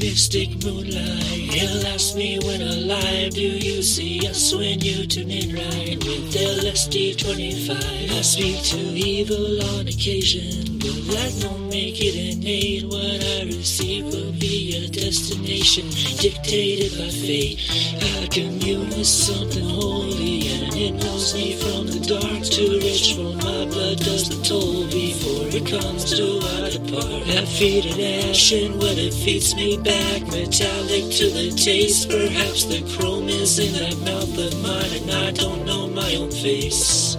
mystic moonlight. He'll ask me when alive, do you see us when you tune in right with LSD25? I speak to evil on occasion, but that don't make it innate. What I receive will be a destination dictated by fate. I commune with something holy, and it knows me from the dark to rich for my blood does the toll before it comes to I depart. I feed it ash, and when it feeds me back, metallic to the taste. Perhaps the chrome is in that mouth of mine, and I don't know my own face.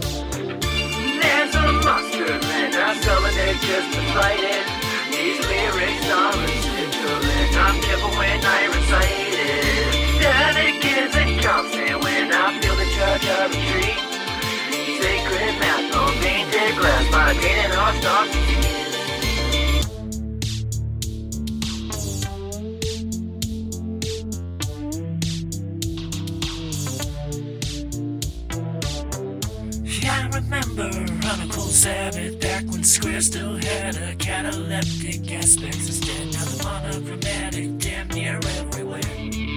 There's a monster and I summon it just to fight it. These lyrics are and I'm careful when I recite it. Static is a constant when I feel the charge of retreat. Sacred math on painted glass, my painted heart starts I remember on a cold Sabbath back when Square still had a cataleptic aspect instead. Now the monochromatic damn near everywhere.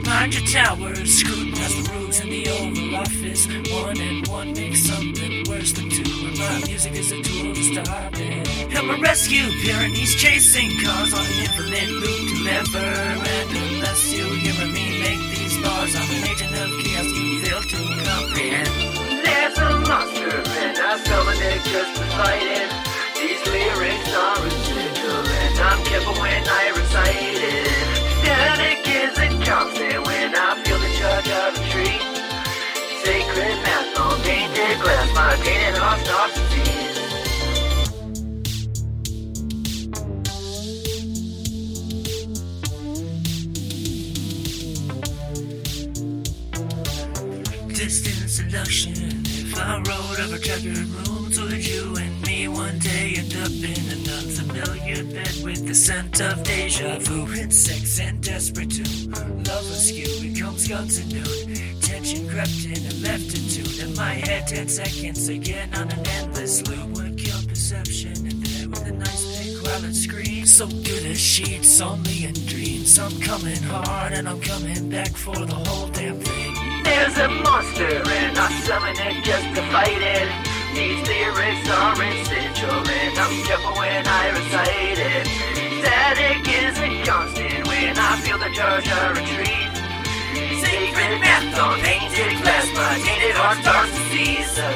Mind your towers, scrutinize the roofs in the Oval Office. One and one makes something worse than two. And my music is a tool to stop it. Help me rescue Pyrenees chasing cars on an infinite loop to never. Unless you hear me just to fight it. These lyrics are residual and I'm careful when I recite it. Static is a constant when I feel the charge of retreat. Sacred math on painted glass, my painted heart starts to seize. distant seduction. I rode over checkered rooms, would you and me one day end up in an unfamiliar bed with the scent of deja vu? Insects and desperate too. Love askew becomes guns at noon. Tension crept in and left a tune in my head. Ten seconds again on an endless loop. Would kill perception and there with a nice big violet scream. So good as sheets, on me in dreams. I'm coming hard and I'm coming back for the whole damn thing. There's a monster and I summon it just to fight it. These lyrics are essential and I'm careful when I recite it. Static is a constant when I feel the charge of retreat. Sacred math on painted glass, my tainted heart starts to seize a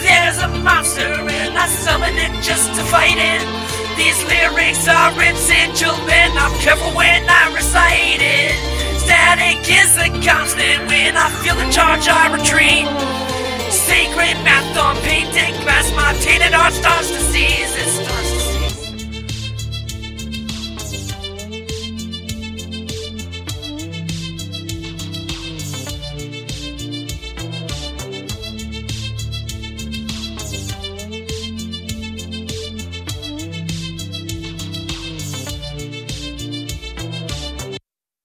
There's a monster and I summon it just to fight it. These lyrics are essential and I'm careful when I recite it. Static is a constant when I feel the charge I retreat. Sacred math on painted glass, my tainted heart starts to seize. It's